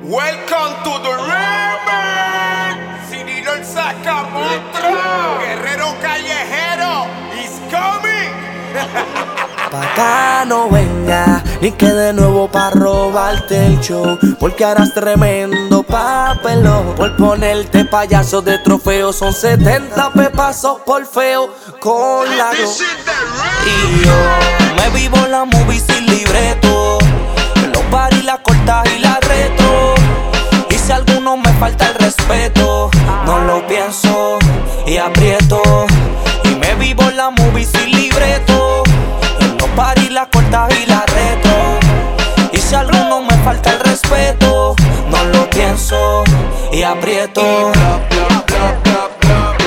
Welcome to the River. Cirilo el sacamontra. Guerrero callejero is coming. Pa' acá no venga, ni que de nuevo pa' robarte el show. Porque harás tremendo papelón. Por ponerte payaso de trofeo, son 70 pepazos por feo con la the Y yo me vivo la movie sin libreto. Los paris, las cortas y la reto. Si alguno me falta el respeto, no lo pienso y aprieto. Y me vivo la movie sin libreto. En los paris, las cortas y la reto. Y si alguno me falta el respeto, no lo pienso y aprieto.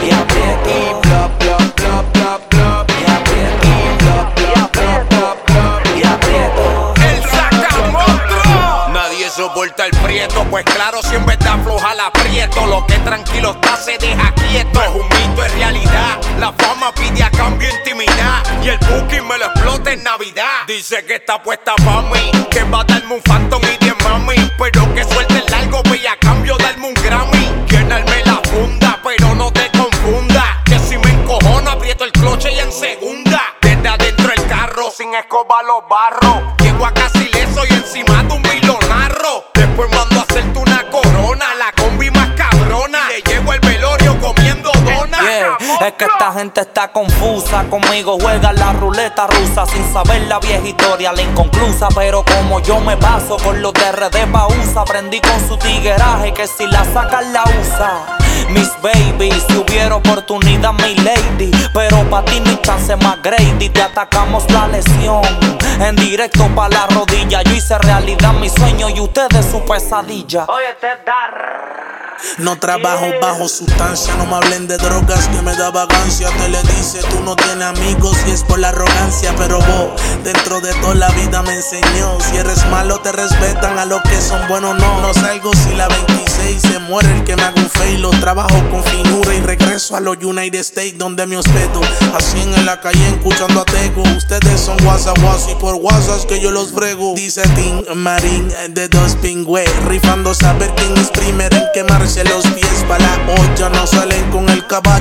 Y aprieto. Soporta el prieto, pues claro, siempre está floja la aprieto. Lo que tranquilo está se deja quieto. Es un mito, es realidad. La fama pide a cambio intimidad. Y el booking me lo explota en Navidad. Dice que está puesta pa' mí, que va a darme un phantom y 10 mami. Pero que suelte el largo, ve a cambio darme un Grammy. Llenarme la funda, pero no te confunda. Que si me encojono, aprieto el cloche y en segunda. Desde adentro el carro, sin escoba los barros. Es que esta gente está confusa. Conmigo juega la ruleta rusa. Sin saber la vieja historia, la inconclusa. Pero como yo me paso con los de RD Bausa, aprendí con su tigueraje que si la sacan la usa. Miss Baby, si hubiera oportunidad, mi lady. Pero pa' ti ni chance más Grady. Te atacamos la lesión. En directo pa' la rodilla. Yo hice realidad mi sueño y ustedes su pesadilla. Oye, te No trabajo bajo sustancia, no me hablen de drogas que me da vagancia. Te le dice, tú no tienes amigos y es por la arrogancia. Pero vos, dentro de toda la vida me enseñó. Si eres malo, te respetan, a los que son buenos no. No salgo si la 26 se muere el que me haga un fail. Lo trabajo con finura y regreso a los United States donde me hospedo. Así en la calle escuchando a Tego. Ustedes son WhatsApp, y por WhatsApp que yo los brego. Dice Tim Marín de dos pingües, rifando saber quién es primero en quemarse los pies para la olla. No salen con el caballo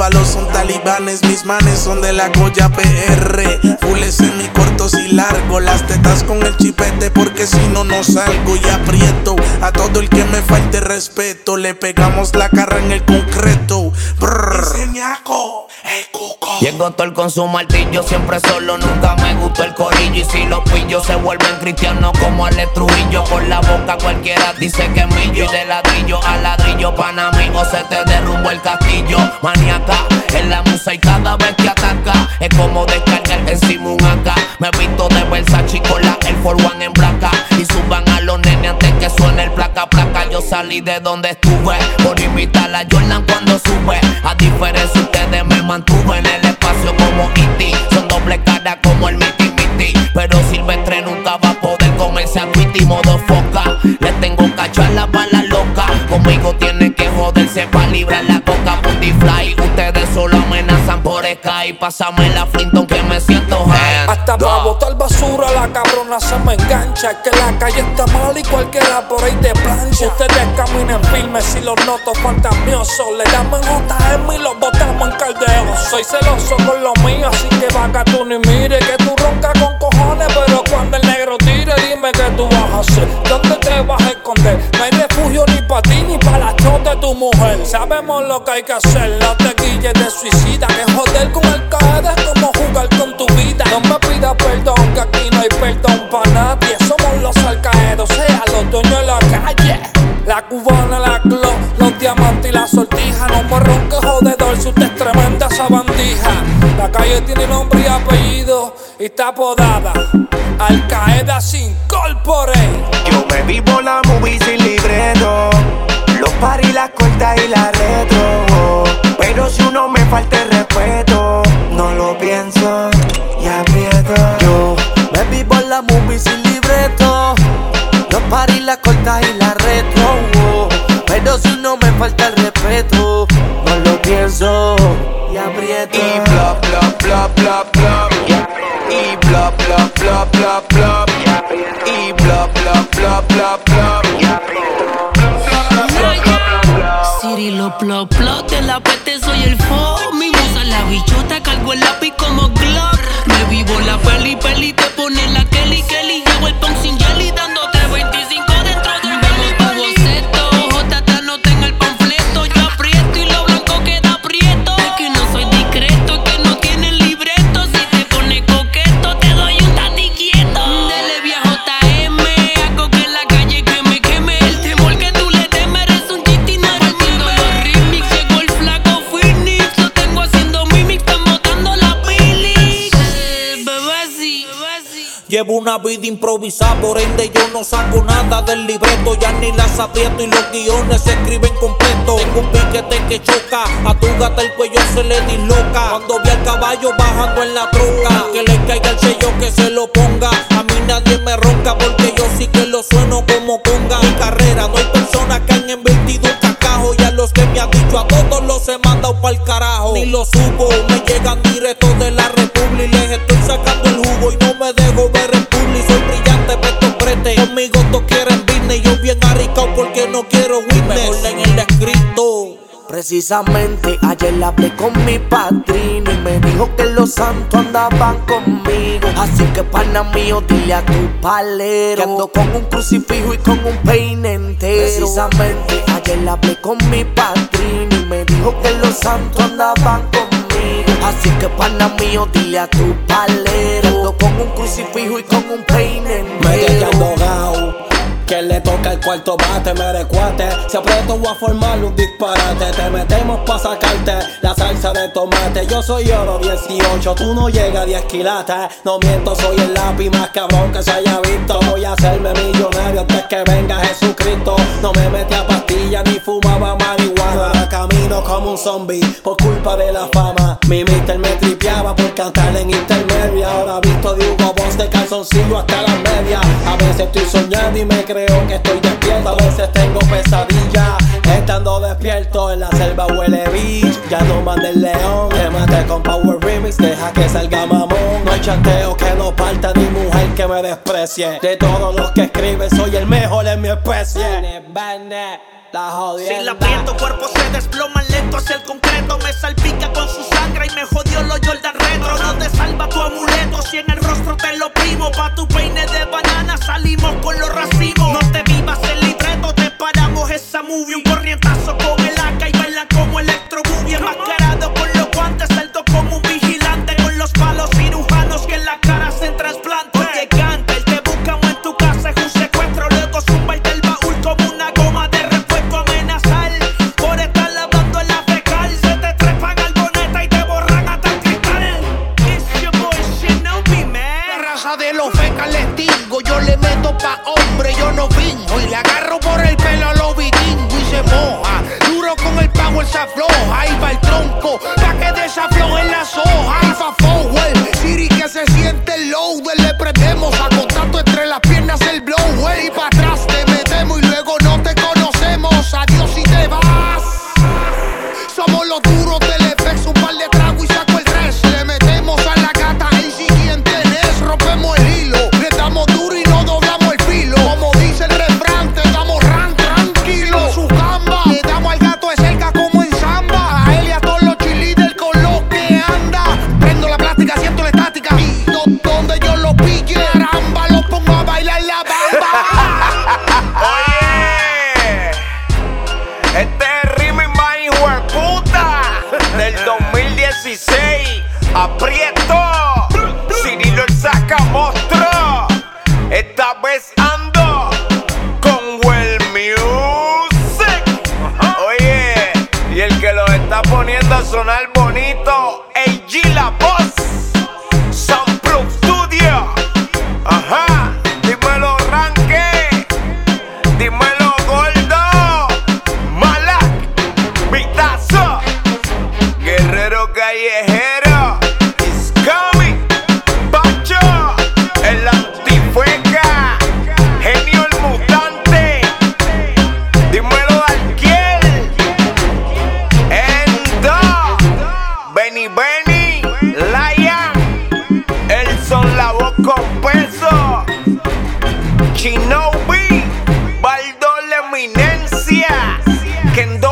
palos son talibanes, mis manes son de la Goya PR. Fules semi cortos y largos, las tetas con el chipete porque si no no salgo y aprieto a todo el que me falte respeto. Le pegamos la cara en el concreto. Brrr. el cuco. Llegó Thor con su martillo, siempre solo, nunca me gustó el corillo. Y si los pillos se vuelven cristianos como el Trujillo, por la boca cualquiera dice que millo. Y de ladrillo a ladrillo, panamigo, se te derrumbó el castillo. En la musa y cada vez que ataca, es como descargar encima un AK. Me visto de Versace con la Air Force One en placa. Y suban a los nenes antes que suene el placa placa. Yo salí de donde estuve, por invitar a Jordan cuando sube. A diferencia, ustedes me mantuve en el espacio como E.T. Son doble cara como el Miti Miti. Pero Silvestre nunca va a poder comerse a Twitty modo foca. Le tengo cacho a la loca. Conmigo tiene que joderse pa' librar la coca booty. Sky. Pásame la Flinton que me siento high. Hasta para botar basura la cabrona se me engancha. Es que la calle está mal y cualquiera por ahí te plancha. Ustedes caminen firmes si los notos fantasiosos. Le damos en JM y los botamos en caldeo. Soy celoso con lo mío, así que vaca tú ni mire. Que tú roncas con cojones, pero cuando el negro tire, dime qué tú vas a hacer. ¿Dónde te vas a esconder? No hay refugio ni para ti ni para la tu mujer. Sabemos lo que hay que hacer. No te guilles de suicida. Que joder con el caída es como jugar con tu vida. No me pidas perdón, que aquí no hay perdón para nadie. Somos los alcaedos, sea los dueños de la calle. La cubana, la glow, los diamantes y la sortija. No me ronques, jodedor, si usted es tremenda sabandija. La calle tiene nombre y apellido y está apodada. Al Qaeda sin corpore. Yo me vivo la movie sin libreto. y aprieto. Y bla bla bla bla bla. Y bla bla bla bla bla. Y bla bla bla bla bla. Cirilo plop plop de la peste soy el fo. Mi musa la bichota cargo el lápiz como glock. Me vivo la peli pelita Llevo una vida improvisada, por ende yo no saco nada del libreto, ya ni las aprieto y los guiones se escriben completo. Tengo un piquete que choca, a tu gata el cuello se le disloca. Cuando vi al caballo bajando en la troca, que le caiga el sello que se lo ponga. A mí nadie me ronca porque yo sí que lo sueno como conga. Mi carrera no hay personas que han invertido un cacajo y a los que me han dicho a todos los he mandado pa'l carajo. Ni lo supo, me llegan directos de la Precisamente ayer hablé con mi padrino y me dijo que los santos andaban conmigo. Así que pana mío, dile a tu palero que ando con un crucifijo y con un peine entero. Precisamente ayer hablé con mi padrino y me dijo que los santos andaban conmigo. Así que pana mío, dile a tu palero que ando con un crucifijo y con un peine Me entero. Gao. Que le toca el cuarto bate, me recuate. Si aprieto voy a formar un disparate. Te metemos pa' sacarte la salsa de tomate. Yo soy oro 18, tú no llegas a 10 quilates. No miento, soy el lápiz más cabrón que se haya visto. Voy a hacerme millonario antes que venga Jesucristo. No me metí a pastillas ni fumaba marihuana. Ahora camino como un zombie por culpa de la fama. Mi mister me tripeaba por cantar en intermedia. Veces estoy soñando y me creo que estoy despierto. A veces tengo pesadillas estando despierto. En la selva huele beach. Ya no mande el león. Te maté con Power Remix. Deja que salga mamón. No hay chanteo que no parta ni mujer que me desprecie. De todos los que escriben, soy el mejor en mi especie. La jodienda. Si la aprieto, cuerpo se desploma lento hacia el concreto. Me salpica con su sangre y me jodió los Jordan Retro. No te salva tu amuleto si en el rostro te lo primo. Pa' tu peine de banana salimos con los racimos. No te vivas el libreto, te paramos le agarro por el pelo a los vikingos y se moja. Duro con el power se afloja, ahí va el tronco, pa' que desaflojen las hojas. Y fa forward, Siri que se siente el loader, le prendemos a 2016. Aprieto, Cirilo el saca monstruo. Esta vez ando con Well Music. Oye, y el que lo está poniendo a sonar Kendo.